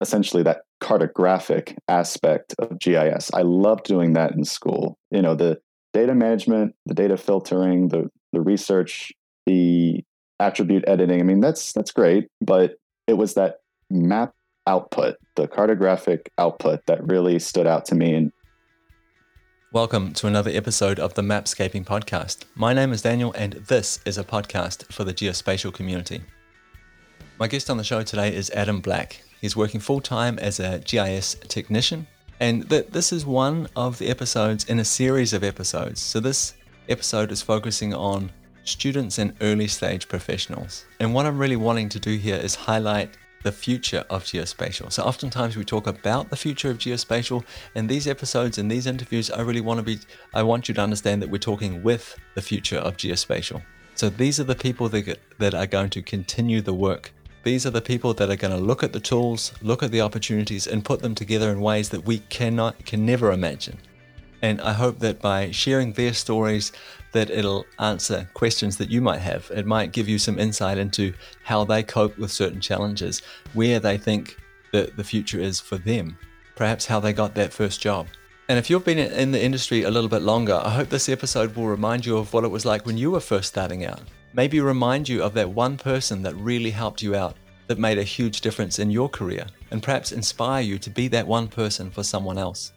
essentially that cartographic aspect of GIS. I loved doing that in school. You know, the data management, the data filtering, the the research, the attribute editing. I mean, that's that's great, but it was that map output, the cartographic output that really stood out to me and Welcome to another episode of the Mapscaping Podcast. My name is Daniel, and this is a podcast for the geospatial community. My guest on the show today is Adam Black. He's working full time as a GIS technician, and th- this is one of the episodes in a series of episodes. So, this episode is focusing on students and early stage professionals. And what I'm really wanting to do here is highlight the future of geospatial. So oftentimes we talk about the future of geospatial in these episodes and these interviews I really want to be I want you to understand that we're talking with the future of geospatial. So these are the people that that are going to continue the work these are the people that are going to look at the tools, look at the opportunities, and put them together in ways that we cannot, can never imagine. And I hope that by sharing their stories, that it'll answer questions that you might have. It might give you some insight into how they cope with certain challenges, where they think that the future is for them, perhaps how they got that first job. And if you've been in the industry a little bit longer, I hope this episode will remind you of what it was like when you were first starting out. Maybe remind you of that one person that really helped you out, that made a huge difference in your career, and perhaps inspire you to be that one person for someone else.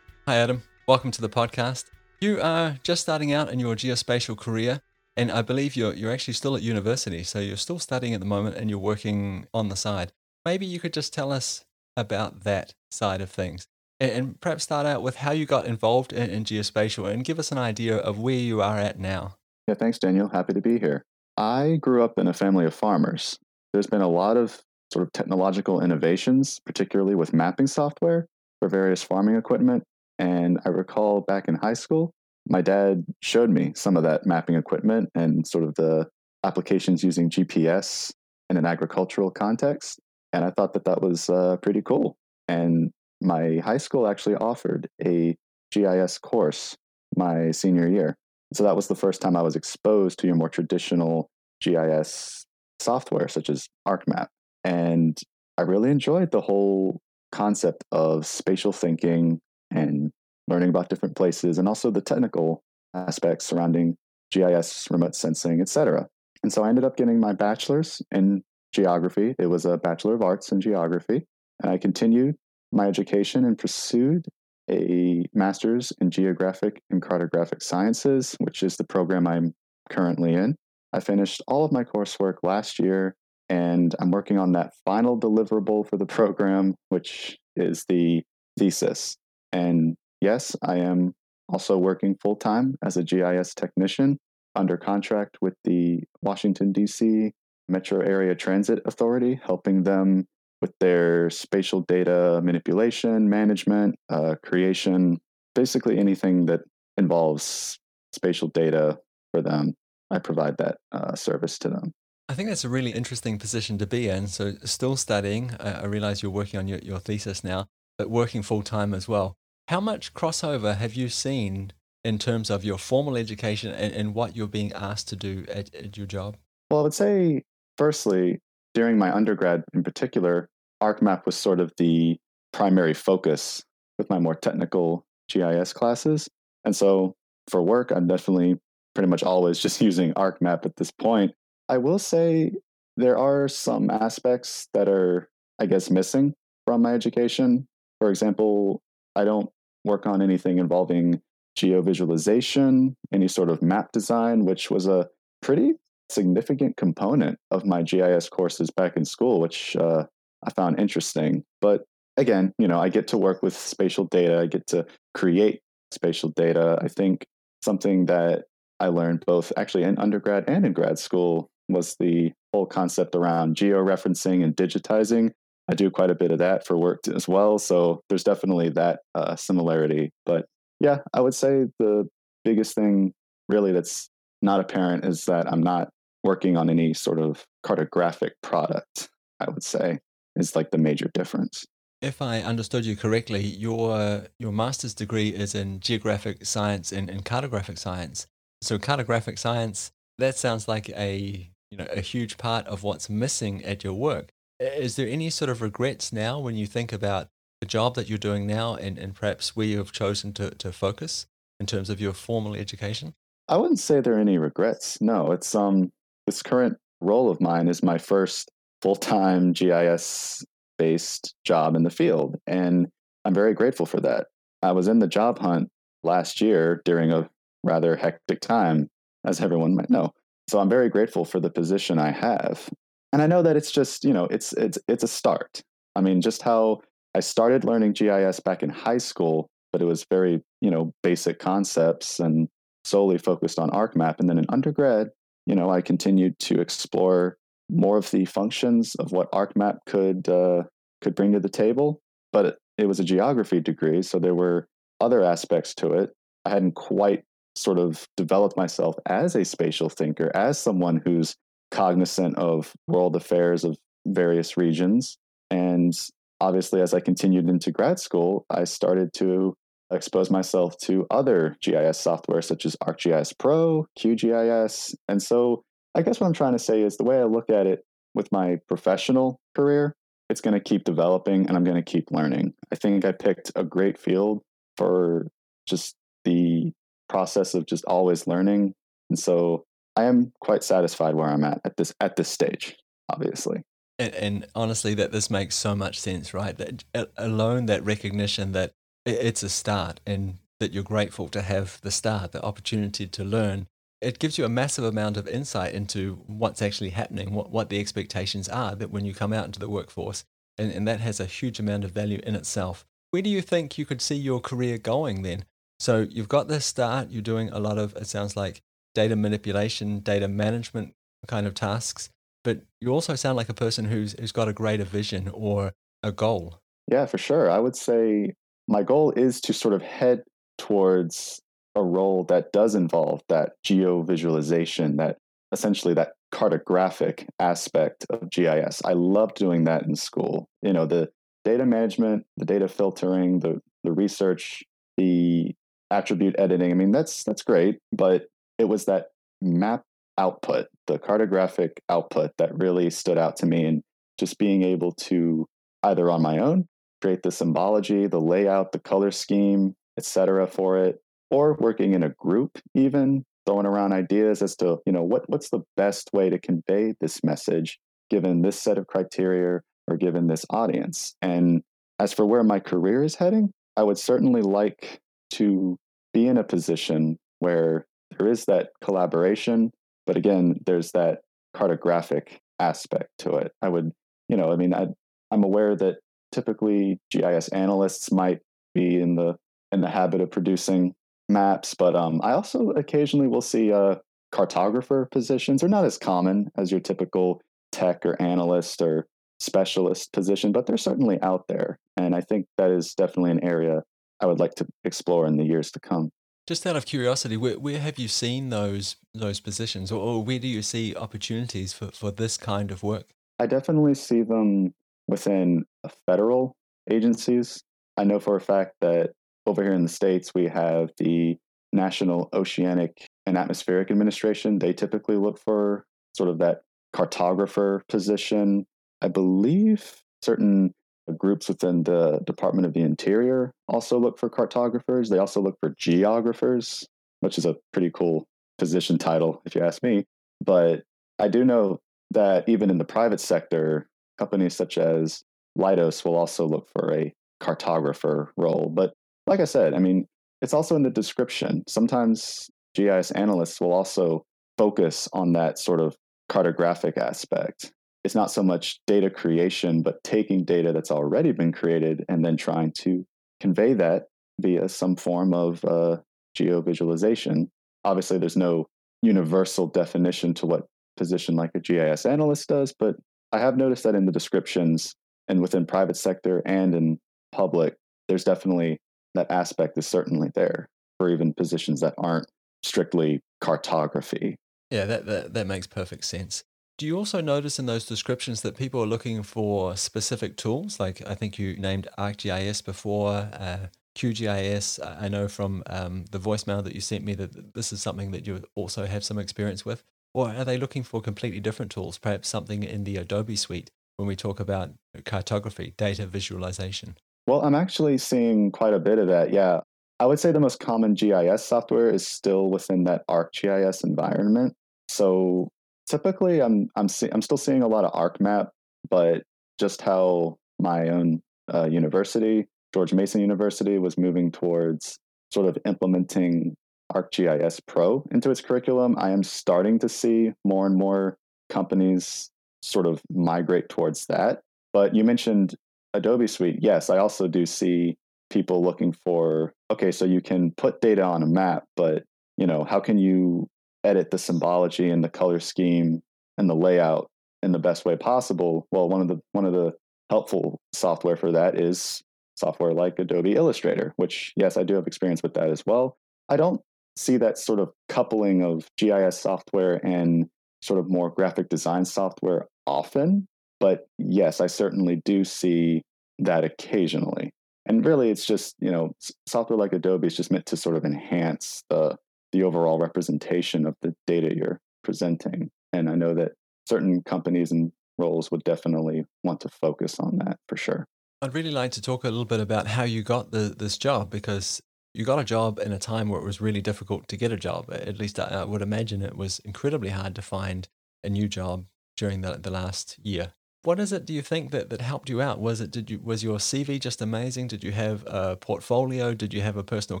Hi, Adam. Welcome to the podcast. You are just starting out in your geospatial career, and I believe you're, you're actually still at university. So you're still studying at the moment and you're working on the side. Maybe you could just tell us about that side of things and perhaps start out with how you got involved in, in, geospatial and give us an idea of where you are at now. Yeah, thanks, Daniel. Happy to be here. I grew up in a family of farmers. There's been a lot of sort of technological innovations, particularly with mapping software for various farming equipment. And I recall back in high school, my dad showed me some of that mapping equipment and sort of the applications using GPS in an agricultural context. And I thought that that was uh, pretty cool. And my high school actually offered a GIS course my senior year. So that was the first time I was exposed to your more traditional GIS software, such as ArcMap. And I really enjoyed the whole concept of spatial thinking and learning about different places and also the technical aspects surrounding GIS, remote sensing, etc. And so I ended up getting my bachelor's in geography. It was a Bachelor of Arts in Geography. And I continued my education and pursued a master's in geographic and cartographic sciences, which is the program I'm currently in. I finished all of my coursework last year, and I'm working on that final deliverable for the program, which is the thesis. And yes, I am also working full time as a GIS technician under contract with the Washington, D.C. Metro Area Transit Authority, helping them with their spatial data manipulation, management, uh, creation, basically anything that involves spatial data for them. I provide that uh, service to them. I think that's a really interesting position to be in. So, still studying, uh, I realize you're working on your, your thesis now, but working full time as well. How much crossover have you seen in terms of your formal education and, and what you're being asked to do at, at your job? Well, I would say, firstly, during my undergrad in particular, ArcMap was sort of the primary focus with my more technical GIS classes. And so for work, I'm definitely pretty much always just using ArcMap at this point. I will say there are some aspects that are, I guess, missing from my education. For example, I don't work on anything involving geovisualization, any sort of map design, which was a pretty significant component of my GIS courses back in school, which uh, I found interesting. But again, you know, I get to work with spatial data, I get to create spatial data. I think something that I learned both actually in undergrad and in grad school was the whole concept around georeferencing and digitizing. I do quite a bit of that for work as well. So there's definitely that uh, similarity. But yeah, I would say the biggest thing really that's not apparent is that I'm not working on any sort of cartographic product, I would say is like the major difference. If I understood you correctly, your your master's degree is in geographic science and, and cartographic science. So cartographic science, that sounds like a you know a huge part of what's missing at your work. Is there any sort of regrets now when you think about the job that you're doing now and, and perhaps where you have chosen to, to focus in terms of your formal education? I wouldn't say there are any regrets. No, it's um this current role of mine is my first full-time GIS based job in the field and I'm very grateful for that. I was in the job hunt last year during a rather hectic time as everyone might mm-hmm. know. So I'm very grateful for the position I have. And I know that it's just, you know, it's it's it's a start. I mean, just how I started learning GIS back in high school, but it was very, you know, basic concepts and solely focused on ArcMap. And then in undergrad, you know, I continued to explore more of the functions of what ArcMap could uh, could bring to the table. But it, it was a geography degree, so there were other aspects to it. I hadn't quite sort of developed myself as a spatial thinker, as someone who's cognizant of world affairs of various regions. And obviously, as I continued into grad school, I started to expose myself to other GIS software such as ArcGIS Pro, QGIS. And so I guess what I'm trying to say is the way I look at it with my professional career, it's going to keep developing and I'm going to keep learning. I think I picked a great field for just the process of just always learning. And so I am quite satisfied where I'm at at this at this stage, obviously. And, and honestly, that this makes so much sense, right? That alone, that recognition that it's a start and that you're grateful to have the start, the opportunity to learn. It gives you a massive amount of insight into what's actually happening, what, what the expectations are that when you come out into the workforce. And, and that has a huge amount of value in itself. Where do you think you could see your career going then? So you've got this start, you're doing a lot of, it sounds like, data manipulation, data management kind of tasks, but you also sound like a person who's, who's got a greater vision or a goal. Yeah, for sure. I would say my goal is to sort of head towards a role that does involve that geo visualization, that essentially that cartographic aspect of GIS. I loved doing that in school. You know, the data management, the data filtering, the the research, the attribute editing. I mean, that's that's great, but it was that map output, the cartographic output that really stood out to me and just being able to either on my own create the symbology, the layout, the color scheme, etc. for it, or working in a group even throwing around ideas as to you know what what's the best way to convey this message given this set of criteria or given this audience? And as for where my career is heading i would certainly like to be in a position where there is that collaboration but again there's that cartographic aspect to it. I would you know i mean I, i'm aware that typically GIS analysts might be in the in the habit of producing maps, but um, I also occasionally will see uh, cartographer positions. They're not as common as your typical tech or analyst or specialist position, but they're certainly out there. And I think that is definitely an area I would like to explore in the years to come. Just out of curiosity, where, where have you seen those those positions, or, or where do you see opportunities for, for this kind of work? I definitely see them within federal agencies. I know for a fact that over here in the States, we have the National Oceanic and Atmospheric Administration. They typically look for sort of that cartographer position. I believe certain groups within the Department of the Interior also look for cartographers. They also look for geographers, which is a pretty cool position title, if you ask me. But I do know that even in the private sector, companies such as Leidos will also look for a cartographer role. But like I said, I mean, it's also in the description. Sometimes GIS analysts will also focus on that sort of cartographic aspect. It's not so much data creation, but taking data that's already been created and then trying to convey that via some form of uh, geo visualization. Obviously, there's no universal definition to what position like a GIS analyst does, but I have noticed that in the descriptions and within private sector and in public, there's definitely that aspect is certainly there for even positions that aren't strictly cartography. Yeah, that, that, that makes perfect sense. Do you also notice in those descriptions that people are looking for specific tools? Like I think you named ArcGIS before, uh, QGIS. I know from um, the voicemail that you sent me that this is something that you also have some experience with. Or are they looking for completely different tools, perhaps something in the Adobe suite when we talk about cartography, data visualization? Well, I'm actually seeing quite a bit of that. Yeah. I would say the most common GIS software is still within that ArcGIS environment. So typically I'm I'm see, I'm still seeing a lot of ArcMap, but just how my own uh, university, George Mason University, was moving towards sort of implementing ArcGIS Pro into its curriculum, I am starting to see more and more companies sort of migrate towards that. But you mentioned Adobe Suite. Yes, I also do see people looking for okay, so you can put data on a map, but you know, how can you edit the symbology and the color scheme and the layout in the best way possible? Well, one of the one of the helpful software for that is software like Adobe Illustrator, which yes, I do have experience with that as well. I don't see that sort of coupling of GIS software and sort of more graphic design software often. But yes, I certainly do see that occasionally. And mm-hmm. really, it's just, you know, software like Adobe is just meant to sort of enhance the, the overall representation of the data you're presenting. And I know that certain companies and roles would definitely want to focus on that for sure. I'd really like to talk a little bit about how you got the, this job because you got a job in a time where it was really difficult to get a job. At least I, I would imagine it was incredibly hard to find a new job during the, the last year. What is it do you think that, that helped you out? Was it did you was your CV just amazing? Did you have a portfolio? Did you have a personal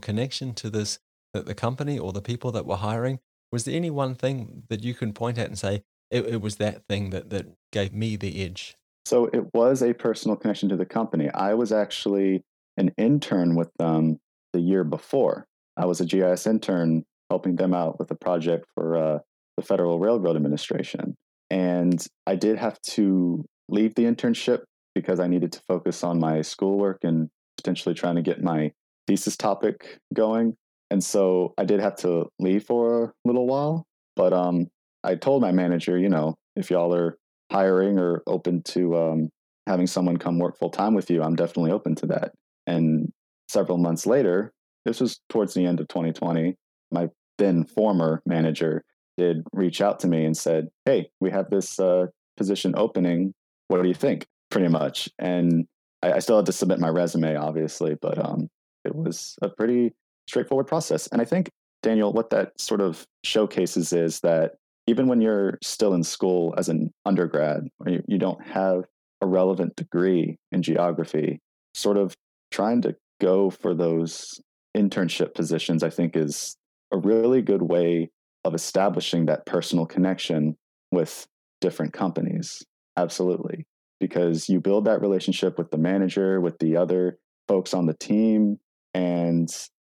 connection to this the, company or the people that were hiring? Was there any one thing that you can point at and say it, it was that thing that, that gave me the edge? So it was a personal connection to the company. I was actually an intern with them the year before. I was a GIS intern helping them out with a project for uh, the Federal Railroad Administration. And I did have to leave the internship because I needed to focus on my schoolwork and potentially trying to get my thesis topic going. And so I did have to leave for a little while. But um, I told my manager, you know, if y'all are hiring or open to um, having someone come work full time with you, I'm definitely open to that. And several months later, this was towards the end of 2020, my then former manager did reach out to me and said, Hey, we have this uh, position opening. What do you think? Pretty much. And I, I, still had to submit my resume, obviously, but um, it was a pretty straightforward process. And I think, Daniel, what that sort of showcases is that even when you're still in school as an undergrad, or you, you don't have a relevant degree in geography, sort of trying to go for those internship positions, I think is a really good way of establishing that personal connection with different companies. Absolutely. Because you build that relationship with the manager, with the other folks on the team. And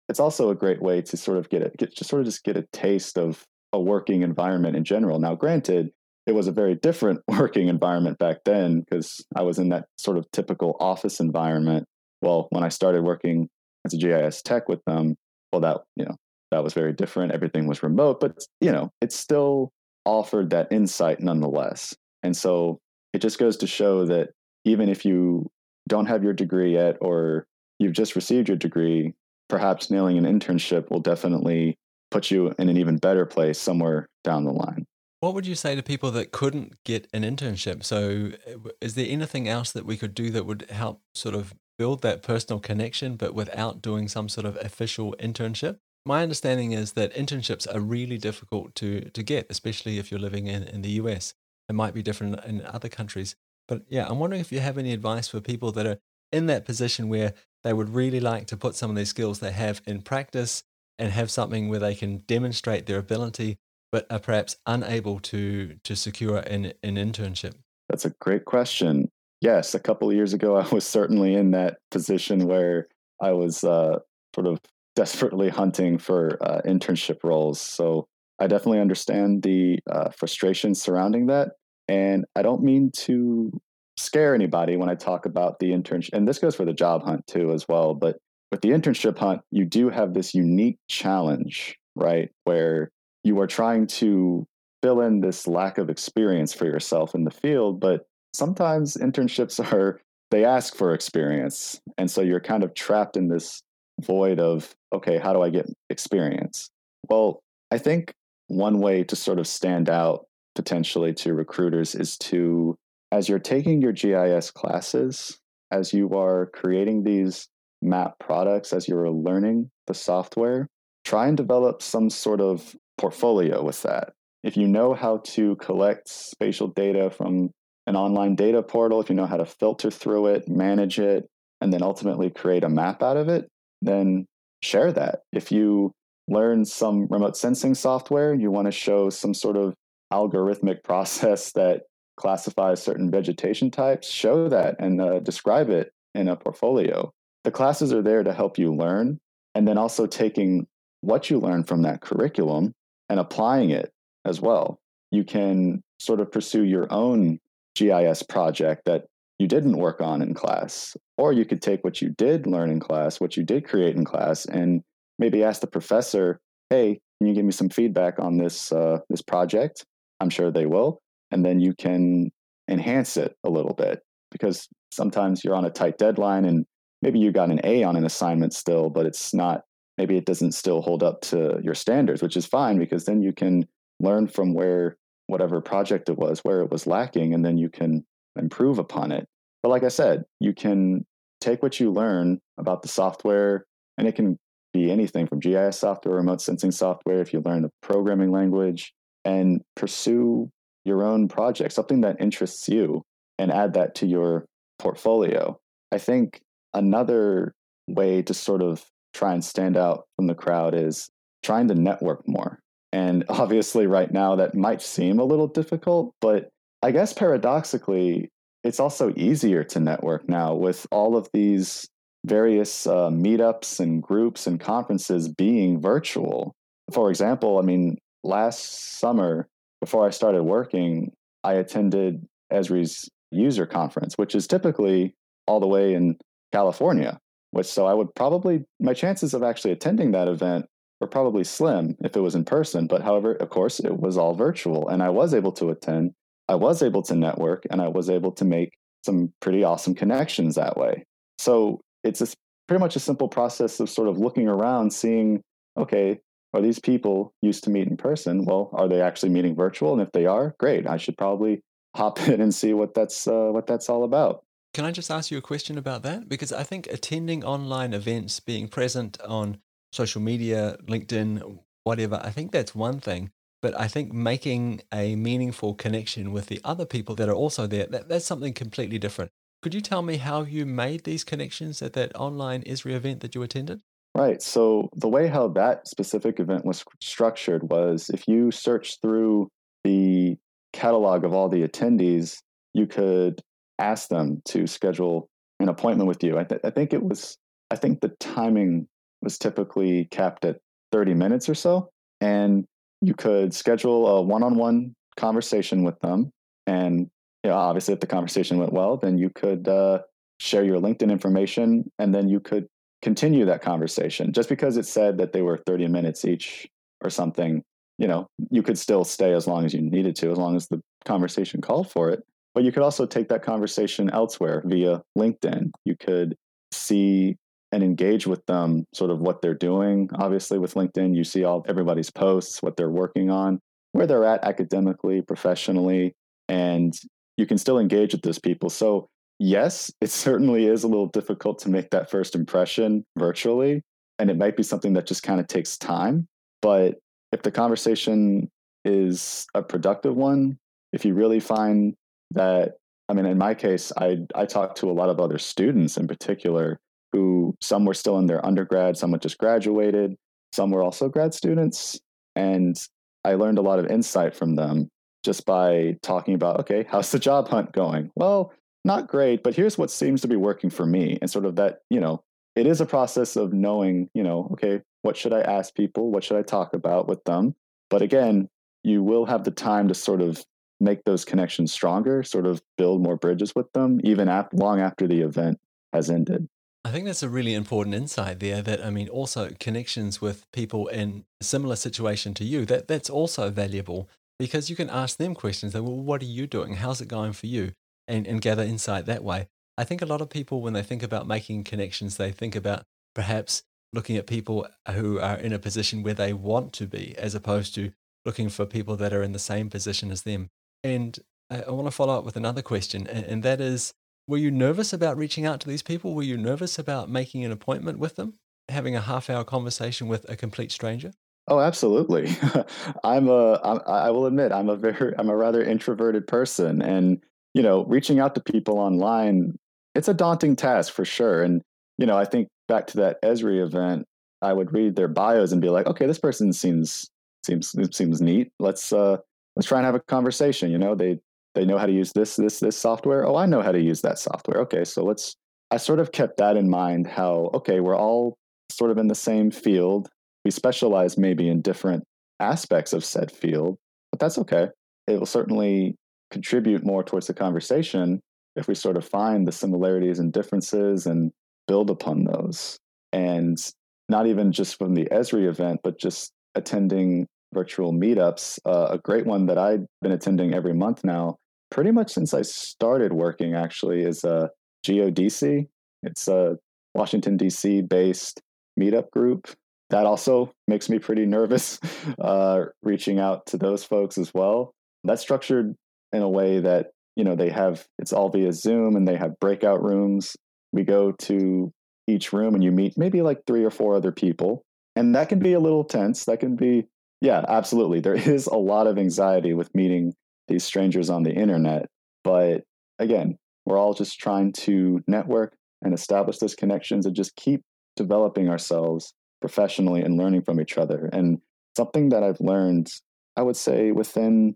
it's also a great way to sort of get it, get, just sort of just get a taste of a working environment in general. Now, granted, it was a very different working environment back then because I was in that sort of typical office environment. Well, when I started working as a GIS tech with them, well, that you know that was very different. Everything was remote, but you know it still offered that insight nonetheless. And so it just goes to show that even if you don't have your degree yet or you've just received your degree, perhaps nailing an internship will definitely put you in an even better place somewhere down the line. What would you say to people that couldn't get an internship? So, uh, is there anything else that we could do that would help sort of build that personal connection, but without doing some sort of official internship? My understanding is that internships are really difficult to, to get, especially if you're living in, in the US. It might be different in other countries. But yeah, I'm wondering if you have any advice for people that are in that position where they would really like to put some of their skills they have in practice and have something where they can demonstrate their ability, but are perhaps unable to to secure an, an internship? That's a great question. Yes, a couple of years ago, I was certainly in that position where I was uh, sort of desperately hunting for uh, internship roles. So I definitely understand the uh, frustration surrounding that. And I don't mean to scare anybody when I talk about the internship. And this goes for the job hunt too, as well. But with the internship hunt, you do have this unique challenge, right? Where you are trying to fill in this lack of experience for yourself in the field. But sometimes internships are, they ask for experience. And so you're kind of trapped in this void of, okay, how do I get experience? Well, I think one way to sort of stand out potentially to recruiters is to, as you're taking your GIS classes, as you are creating these map products, as you're learning the software, try and develop some sort of portfolio with that. If you know how to collect spatial data from an online data portal, if you know how to filter through it, manage it, and then ultimately create a map out of it, then share that. If you learn some remote sensing software, you want to show some sort of algorithmic process that classifies certain vegetation types, show that and uh, describe it in a portfolio. The classes are there to help you learn, and then also taking what you learn from that curriculum and applying it as well. You can sort of pursue your own GIS project that you didn't work on in class, or you could take what you did learn in class, what you did create in class, and maybe ask the professor, "Hey, can you give me some feedback on this uh, this project?" I'm sure they will, and then you can enhance it a little bit because sometimes you're on a tight deadline and maybe you got an A on an assignment still, but it's not maybe it doesn't still hold up to your standards, which is fine because then you can learn from where whatever project it was, where it was lacking, and then you can improve upon it. But like I said, you can take what you learn about the software, and it can be anything from GIS software, remote sensing software, if you learn the programming language, and pursue your own project, something that interests you, and add that to your portfolio. I think another way to sort of try and stand out from the crowd is trying to network more. And obviously, right now, that might seem a little difficult, but I guess paradoxically, it's also easier to network now with all of these various uh, meetups and groups and conferences being virtual. For example, I mean, last summer, before I started working, I attended Esri's user conference, which is typically all the way in California. Which so I would probably my chances of actually attending that event were probably slim if it was in person. But however, of course, it was all virtual, and I was able to attend. I was able to network, and I was able to make some pretty awesome connections that way. So it's a, pretty much a simple process of sort of looking around, seeing, okay, are these people used to meet in person? Well, are they actually meeting virtual? And if they are, great. I should probably hop in and see what that's uh, what that's all about. Can I just ask you a question about that? Because I think attending online events, being present on social media, LinkedIn, whatever, I think that's one thing. But I think making a meaningful connection with the other people that are also there, that, that's something completely different. Could you tell me how you made these connections at that online Esri event that you attended? Right. So the way how that specific event was structured was if you search through the catalog of all the attendees, you could ask them to schedule an appointment with you. I, th- I think it was, I think the timing was typically capped at 30 minutes or so. And you could schedule a one on one conversation with them. And you know, obviously, if the conversation went well, then you could uh, share your LinkedIn information and then you could continue that conversation. Just because it said that they were 30 minutes each or something, you know, you could still stay as long as you needed to, as long as the conversation called for it. But you could also take that conversation elsewhere via LinkedIn. You could see and engage with them sort of what they're doing obviously with linkedin you see all everybody's posts what they're working on where they're at academically professionally and you can still engage with those people so yes it certainly is a little difficult to make that first impression virtually and it might be something that just kind of takes time but if the conversation is a productive one if you really find that i mean in my case i i talk to a lot of other students in particular who some were still in their undergrad, some had just graduated, some were also grad students. And I learned a lot of insight from them just by talking about, okay, how's the job hunt going? Well, not great, but here's what seems to be working for me. And sort of that, you know, it is a process of knowing, you know, okay, what should I ask people? What should I talk about with them? But again, you will have the time to sort of make those connections stronger, sort of build more bridges with them, even after, long after the event has ended. I think that's a really important insight there that I mean also connections with people in similar situation to you that that's also valuable because you can ask them questions that well what are you doing how's it going for you and and gather insight that way. I think a lot of people when they think about making connections they think about perhaps looking at people who are in a position where they want to be as opposed to looking for people that are in the same position as them. And I, I want to follow up with another question, and, and that is were you nervous about reaching out to these people? Were you nervous about making an appointment with them, having a half hour conversation with a complete stranger? Oh, absolutely. I'm a. I will admit, I'm a very, I'm a rather introverted person, and you know, reaching out to people online, it's a daunting task for sure. And you know, I think back to that Esri event, I would read their bios and be like, okay, this person seems seems seems neat. Let's uh, let's try and have a conversation. You know, they they know how to use this this this software. Oh, I know how to use that software. Okay, so let's. I sort of kept that in mind. How okay, we're all sort of in the same field we specialize maybe in different aspects of said field, but that's okay. It will certainly contribute more towards the conversation if we sort of find the similarities and differences and build upon those. And not even just from the Esri event, but just attending virtual meetups. Uh, a great one that I've been attending every month now, pretty much since I started working, actually, is a uh, GeoDC. It's a Washington, D.C. based meetup group that also makes me pretty nervous uh, reaching out to those folks as well. That's structured in a way that you know they have it's all via Zoom and they have breakout rooms. We go to each room and you meet maybe like three or four other people, and that can be a little tense. That can be yeah, absolutely. There is a lot of anxiety with meeting these strangers on the internet, but again, we're all just trying to network and establish those connections and just keep developing ourselves professionally and learning from each other. And something that I've learned, I would say within,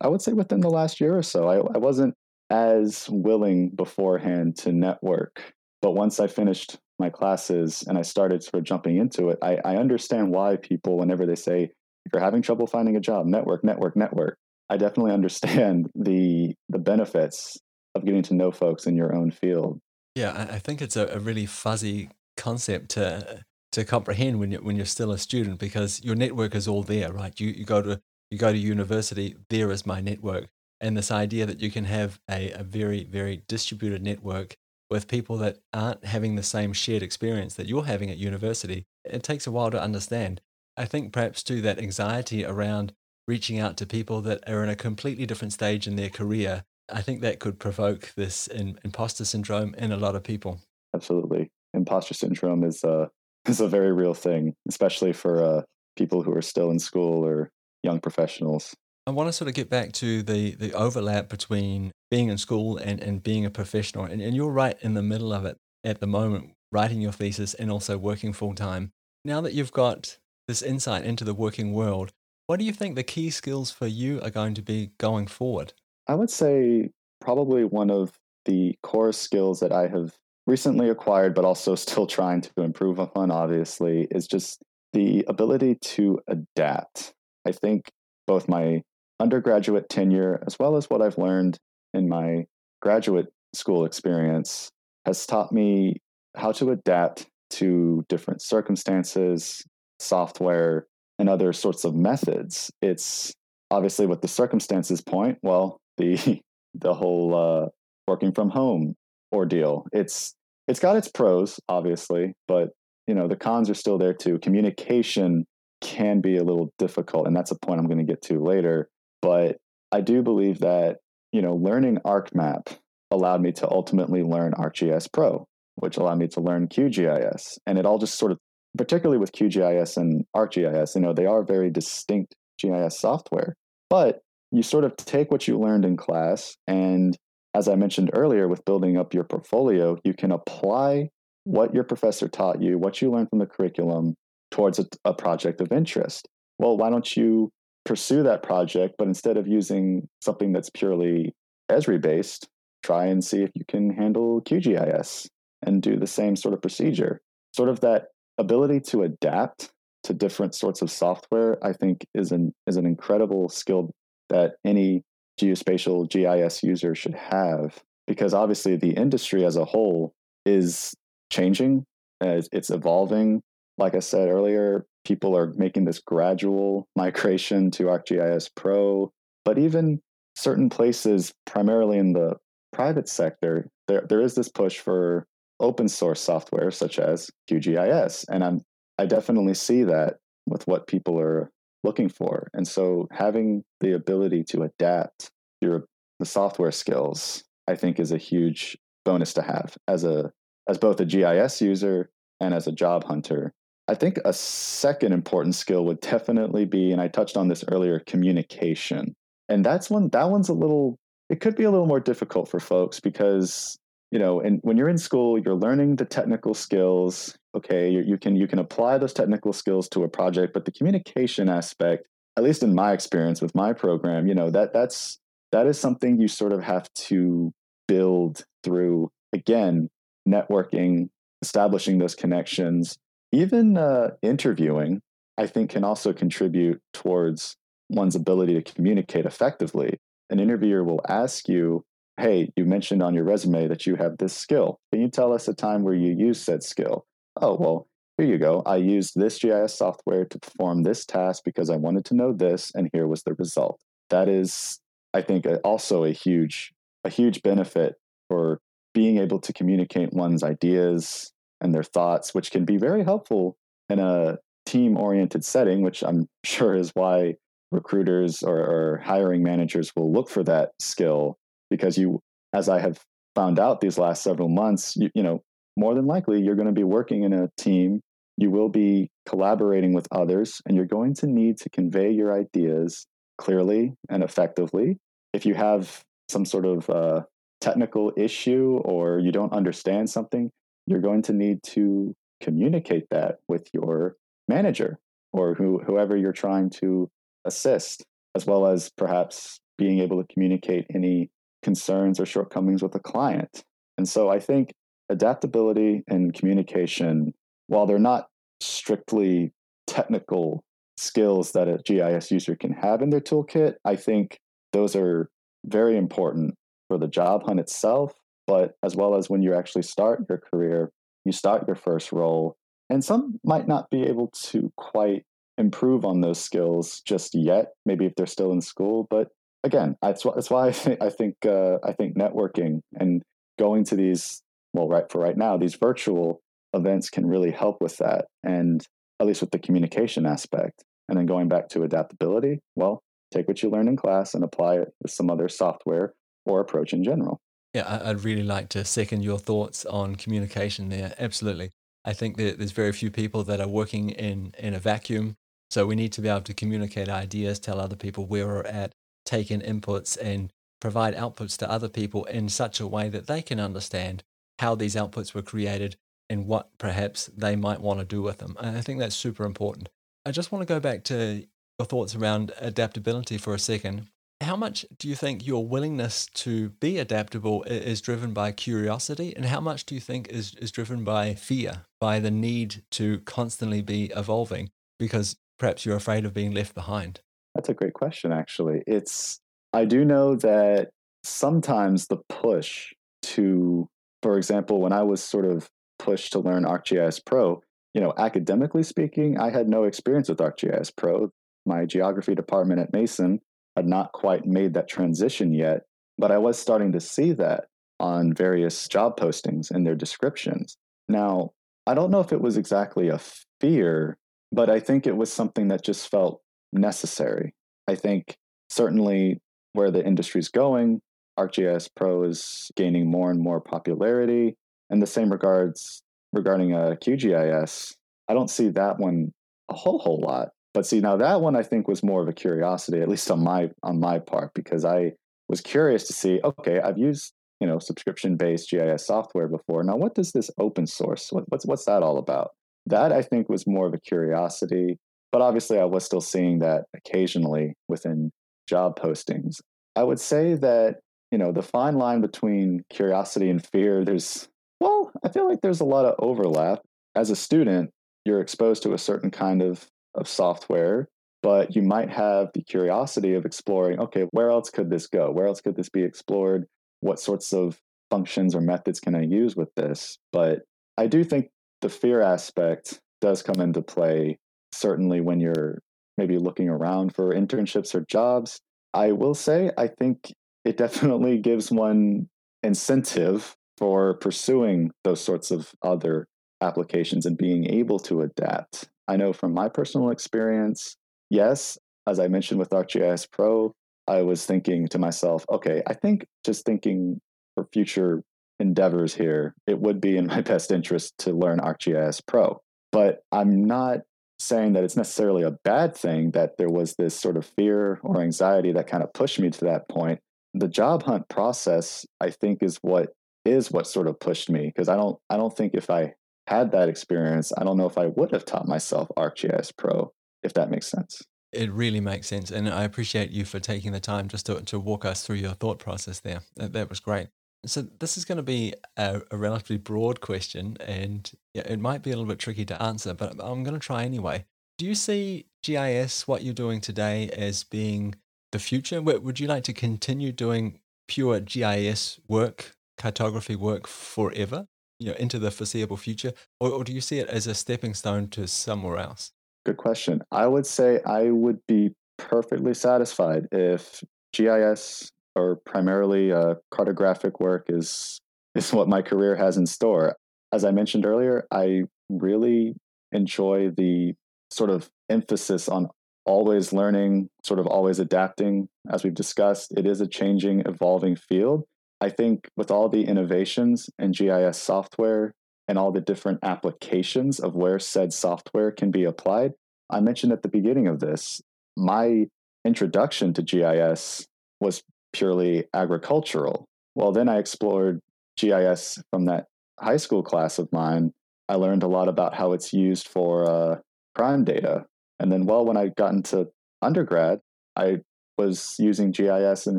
I would say within the last year or so, I, I wasn't as willing beforehand to network. But once I finished my classes and I started sort of jumping into it, I, I understand why people, whenever they say, if you're having trouble finding a job, network, network, network. I definitely understand the the benefits of getting to know folks in your own field. Yeah, I think it's a, a really fuzzy concept to to comprehend when you when you're still a student because your network is all there, right? You you go to you go to university, there is my network. And this idea that you can have a, a very, very distributed network with people that aren't having the same shared experience that you're having at university, it takes a while to understand. I think perhaps too that anxiety around reaching out to people that are in a completely different stage in their career, I think that could provoke this in, imposter syndrome in a lot of people. Absolutely. Imposter syndrome is uh, is a very real thing, especially for uh, people who are still in school or young professionals. I want to sort of get back to the, the overlap between being in school and, and being a professional. And, and you're right in the middle of it at the moment, writing your thesis and also working full time. Now that you've got this insight into the working world, what do you think the key skills for you are going to be going forward? I would say probably one of the core skills that I have recently acquired, but also still trying to improve upon, obviously, is just the ability to adapt. I think both my undergraduate tenure as well as what I've learned in my graduate school experience has taught me how to adapt to different circumstances, software, and other sorts of methods. It's obviously with the circumstances point, well, the the whole uh, working from home ordeal. It's it's got its pros, obviously, but you know the cons are still there too. Communication can be a little difficult, and that's a point I'm going to get to later. But I do believe that you know learning ArcMap allowed me to ultimately learn ArcGIS Pro, which allowed me to learn QGIS, and it all just sort of, particularly with QGIS and ArcGIS, you know they are very distinct GIS software, but you sort of take what you learned in class and as I mentioned earlier, with building up your portfolio, you can apply what your professor taught you, what you learned from the curriculum, towards a, a project of interest. Well, why don't you pursue that project, but instead of using something that's purely Esri based, try and see if you can handle QGIS and do the same sort of procedure. Sort of that ability to adapt to different sorts of software, I think, is an is an incredible skill that any geospatial GIS user should have because obviously the industry as a whole is changing, as it's evolving. Like I said earlier, people are making this gradual migration to ArcGIS Pro, but even certain places, primarily in the private sector, there, there is this push for open source software such as QGIS. And I'm, I definitely see that with what people are looking for. And so having the ability to adapt your the software skills, I think is a huge bonus to have as a as both a GIS user and as a job hunter. I think a second important skill would definitely be, and I touched on this earlier, communication. And that's one that one's a little it could be a little more difficult for folks because you know and when you're in school you're learning the technical skills okay you, you can you can apply those technical skills to a project but the communication aspect at least in my experience with my program you know that that's that is something you sort of have to build through again networking establishing those connections even uh, interviewing i think can also contribute towards one's ability to communicate effectively an interviewer will ask you hey, you mentioned on your resume that you have this skill. Can you tell us a time where you used said skill? Oh, well, here you go. I used this GIS software to perform this task because I wanted to know this, and here was the result. That is, I think, also a huge, a huge benefit for being able to communicate one's ideas and their thoughts, which can be very helpful in a team-oriented setting, which I'm sure is why recruiters or, or hiring managers will look for that skill because you, as I have found out these last several months, you, you know, more than likely you're going to be working in a team. You will be collaborating with others, and you're going to need to convey your ideas clearly and effectively. If you have some sort of uh, technical issue or you don't understand something, you're going to need to communicate that with your manager or who, whoever you're trying to assist, as well as perhaps being able to communicate any concerns or shortcomings with a client. And so I think adaptability and communication, while they're not strictly technical skills that a GIS user can have in their toolkit, I think those are very important for the job hunt itself, but as well as when you actually start your career, you start your first role. And some might not be able to quite improve on those skills just yet, maybe if they're still in school, but again, that's why, that's why I think I think uh, I think networking and going to these well, right for right now, these virtual events can really help with that, and at least with the communication aspect. And then going back to adaptability, well, take what you learn in class and apply it with some other software or approach in general. Yeah, I'd really like to second your thoughts on communication there. Absolutely. I think that there's very few people that are working in, in a vacuum. So we need to be able to communicate ideas, tell other people where we're at, take in inputs and provide outputs to other people in such a way that they can understand how these outputs were created and what perhaps they might want to do with them. And I think that's super important. I just want to go back to your thoughts around adaptability for a second. How much do you think your willingness to be adaptable is driven by curiosity? And how much do you think is, is driven by fear, by the need to constantly be evolving because perhaps you're afraid of being left behind? That's a great question, actually. It's, I do know that sometimes the push to, for example, when I was sort of pushed to learn ArcGIS Pro, you know, academically speaking, I had no experience with ArcGIS Pro. My geography department at Mason had not quite made that transition yet, but I was starting to see that on various job postings and their descriptions. Now, I don't know if it was exactly a fear, but I think it was something that just felt necessary. I think certainly where the industry is going, ArcGIS Pro is gaining more and more popularity. And the same regards regarding a uh, QGIS, I don't see that one a whole whole lot. But see, now that one I think was more of a curiosity, at least on my on my part, because I was curious to see. Okay, I've used you know subscription based GIS software before. Now, what does this open source? What, what's what's that all about? That I think was more of a curiosity. But obviously, I was still seeing that occasionally within job postings. I would say that, you know, the fine line between curiosity and fear, there's, well, I feel like there's a lot of overlap. As a student, you're exposed to a certain kind of, of software, but you might have the curiosity of exploring okay, where else could this go? Where else could this be explored? What sorts of functions or methods can I use with this? But I do think the fear aspect does come into play certainly when you're maybe looking around for internships or jobs. I will say, I think it definitely gives one incentive for pursuing those sorts of other applications and being able to adapt. I know from my personal experience, yes, as I mentioned with ArcGIS Pro, I was thinking to myself, okay, I think just thinking for future endeavors here, it would be in my best interest to learn ArcGIS Pro. But I'm not saying that it's necessarily a bad thing that there was this sort of fear or anxiety that kind of pushed me to that point. The job hunt process, I think, is what is what sort of pushed me because I don't I don't think if I had that experience, I don't know if I would have taught myself ArcGIS Pro, if that makes sense. It really makes sense. And I appreciate you for taking the time just to, to walk us through your thought process there. That, that was great. So, this is going to be a, a relatively broad question, and it might be a little bit tricky to answer, but I'm going to try anyway. Do you see GIS, what you're doing today, as being the future? Would you like to continue doing pure GIS work, cartography work forever? You know, into the foreseeable future, or, or do you see it as a stepping stone to somewhere else? Good question. I would say I would be perfectly satisfied if GIS or primarily uh, cartographic work is is what my career has in store. As I mentioned earlier, I really enjoy the sort of emphasis on always learning, sort of always adapting. As we've discussed, it is a changing, evolving field. I think with all the innovations in GIS software and all the different applications of where said software can be applied, I mentioned at the beginning of this, my introduction to GIS was purely agricultural. Well, then I explored GIS from that high school class of mine. I learned a lot about how it's used for uh, crime data. And then, well, when I got into undergrad, I was using GIS in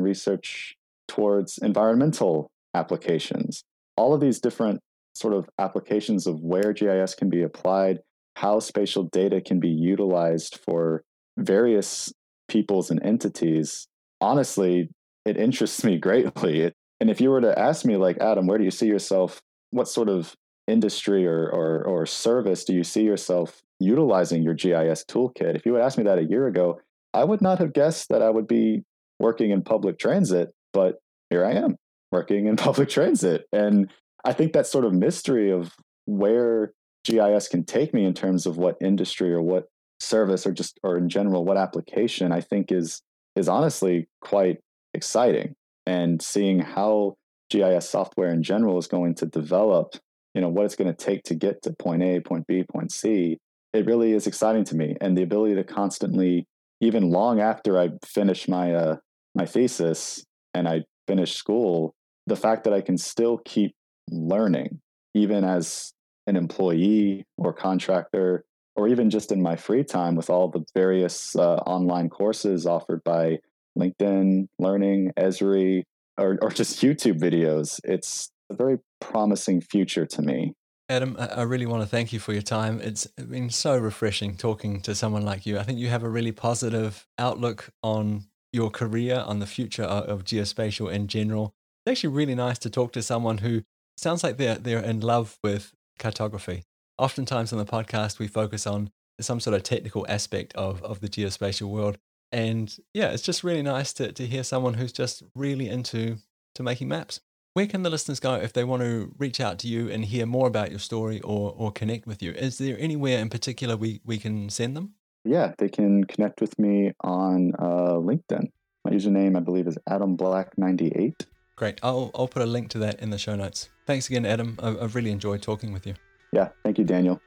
research towards environmental applications. All of these different sort of applications of where GIS can be applied, how spatial data can be utilized for various peoples and entities. Honestly, it interests me greatly. and if you were to ask me, like, Adam, where do you see yourself? What sort of industry or, or, or service do you see yourself utilizing your GIS toolkit? If you would ask me that a year ago, I would not have guessed that I would be working in public transit but here I am working in public transit. And I think that sort of mystery of where GIS can take me in terms of what industry or what service or just or in general what application I think is is honestly quite exciting and seeing how GIS software in general is going to develop, you know, what it's going to take to get to point A, point B, point C, it really is exciting to me. And the ability to constantly, even long after I finish my uh, my thesis, and I finish school, the fact that I can still keep learning, even as an employee or contractor, or even just in my free time with all the various uh, online courses offered by LinkedIn Learning, Esri, or, or just YouTube videos, it's a very promising future to me. Adam, I really want to thank you for your time. It's been so refreshing talking to someone like you. I think you have a really positive outlook on your career, on the future of geospatial in general. It's actually really nice to talk to someone who sounds like they're they're in love with cartography. Oftentimes on the podcast, we focus on some sort of technical aspect of, of the geospatial world. And yeah, it's just really nice to, to hear someone who's just really into to making maps. Where can the listeners go if they want to reach out to you and hear more about your story or, or connect with you? Is there anywhere in particular we, we can send them? Yeah, they can connect with me on uh, LinkedIn. My username, I believe, is Adam Black 98 Great. I'll, I'll put a link to that in the show notes. Thanks again, Adam. I've really enjoyed talking with you. Yeah, thank you, Daniel.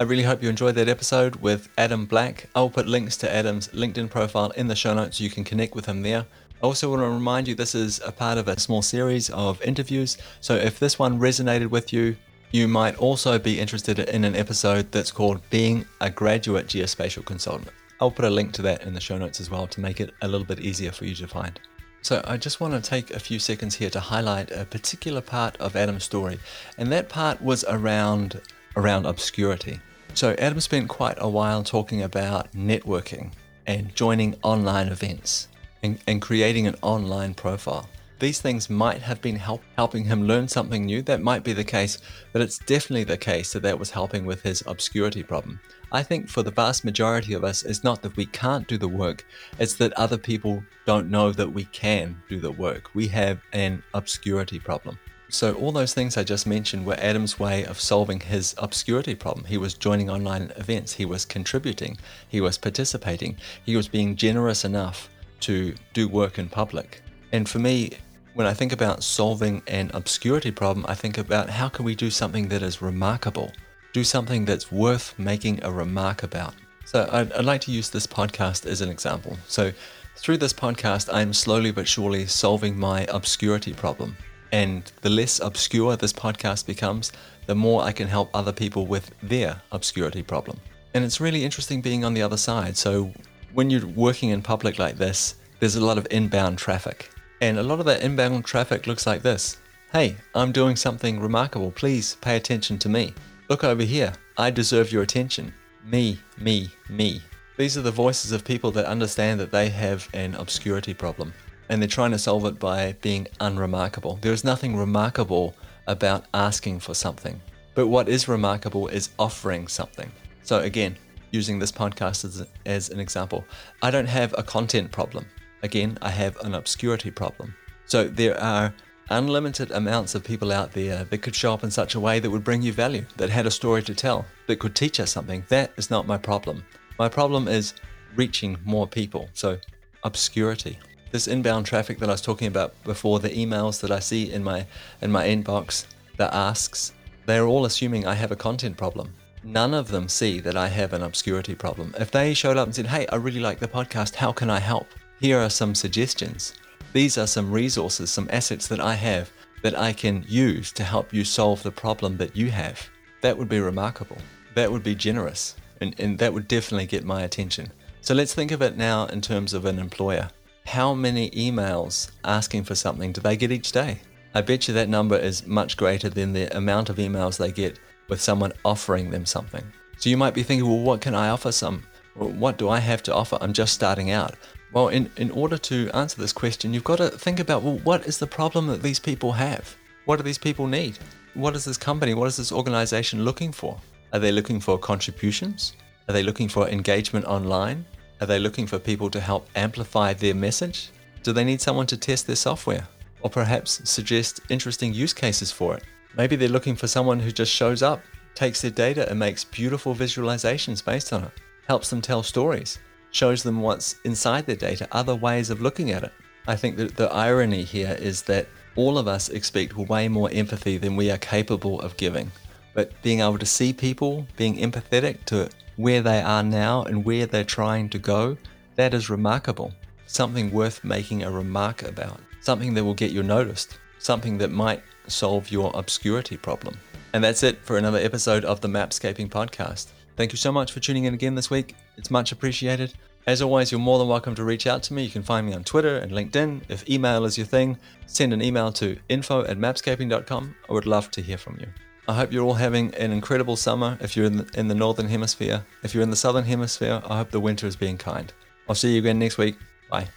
I really hope you enjoyed that episode with Adam Black. I'll put links to Adam's LinkedIn profile in the show notes so you can connect with him there. I also want to remind you this is a part of a small series of interviews. So if this one resonated with you, you might also be interested in an episode that's called Being a Graduate Geospatial Consultant. I'll put a link to that in the show notes as well to make it a little bit easier for you to find. So, I just want to take a few seconds here to highlight a particular part of Adam's story, and that part was around around obscurity. So, Adam spent quite a while talking about networking and joining online events and, and creating an online profile. These things might have been help, helping him learn something new. That might be the case, but it's definitely the case that that was helping with his obscurity problem. I think for the vast majority of us, it's not that we can't do the work, it's that other people don't know that we can do the work. We have an obscurity problem. So, all those things I just mentioned were Adam's way of solving his obscurity problem. He was joining online events, he was contributing, he was participating, he was being generous enough to do work in public. And for me, when I think about solving an obscurity problem, I think about how can we do something that is remarkable, do something that's worth making a remark about. So, I'd, I'd like to use this podcast as an example. So, through this podcast, I'm slowly but surely solving my obscurity problem. And the less obscure this podcast becomes, the more I can help other people with their obscurity problem. And it's really interesting being on the other side. So when you're working in public like this, there's a lot of inbound traffic. And a lot of that inbound traffic looks like this Hey, I'm doing something remarkable. Please pay attention to me. Look over here. I deserve your attention. Me, me, me. These are the voices of people that understand that they have an obscurity problem and they're trying to solve it by being unremarkable. There is nothing remarkable about asking for something. But what is remarkable is offering something. So, again, using this podcast as, as an example, I don't have a content problem. Again, I have an obscurity problem. So, there are unlimited amounts of people out there that could show up in such a way that would bring you value, that had a story to tell, that could teach us something. That is not my problem. My problem is reaching more people. So, obscurity this inbound traffic that I was talking about before, the emails that I see in my in my inbox, the asks, they're all assuming I have a content problem. None of them see that I have an obscurity problem. If they showed up and said, "Hey, I really like the podcast. How can I help?" Here are some suggestions. These are some resources, some assets that I have that I can use to help you solve the problem that you have. That would be remarkable. That would be generous. And, and that would definitely get my attention. So let's think of it now in terms of an employer how many emails asking for something do they get each day? I bet you that number is much greater than the amount of emails they get with someone offering them something. So you might be thinking, well, what can I offer some? what do I have to offer? I'm just starting out. Well, in, in order to answer this question, you've got to think about, well, what is the problem that these people have? What do these people need? What is this company, what is this organization looking for? Are they looking for contributions? Are they looking for engagement online? Are they looking for people to help amplify their message? Do they need someone to test their software? Or perhaps suggest interesting use cases for it? Maybe they're looking for someone who just shows up, takes their data, and makes beautiful visualizations based on it, helps them tell stories, shows them what's inside their data, other ways of looking at it. I think that the irony here is that all of us expect way more empathy than we are capable of giving. But being able to see people, being empathetic to where they are now and where they're trying to go, that is remarkable. Something worth making a remark about. Something that will get you noticed. Something that might solve your obscurity problem. And that's it for another episode of the Mapscaping Podcast. Thank you so much for tuning in again this week. It's much appreciated. As always, you're more than welcome to reach out to me. You can find me on Twitter and LinkedIn. If email is your thing, send an email to info at mapscaping.com. I would love to hear from you. I hope you're all having an incredible summer if you're in the, in the northern hemisphere. If you're in the southern hemisphere, I hope the winter is being kind. I'll see you again next week. Bye.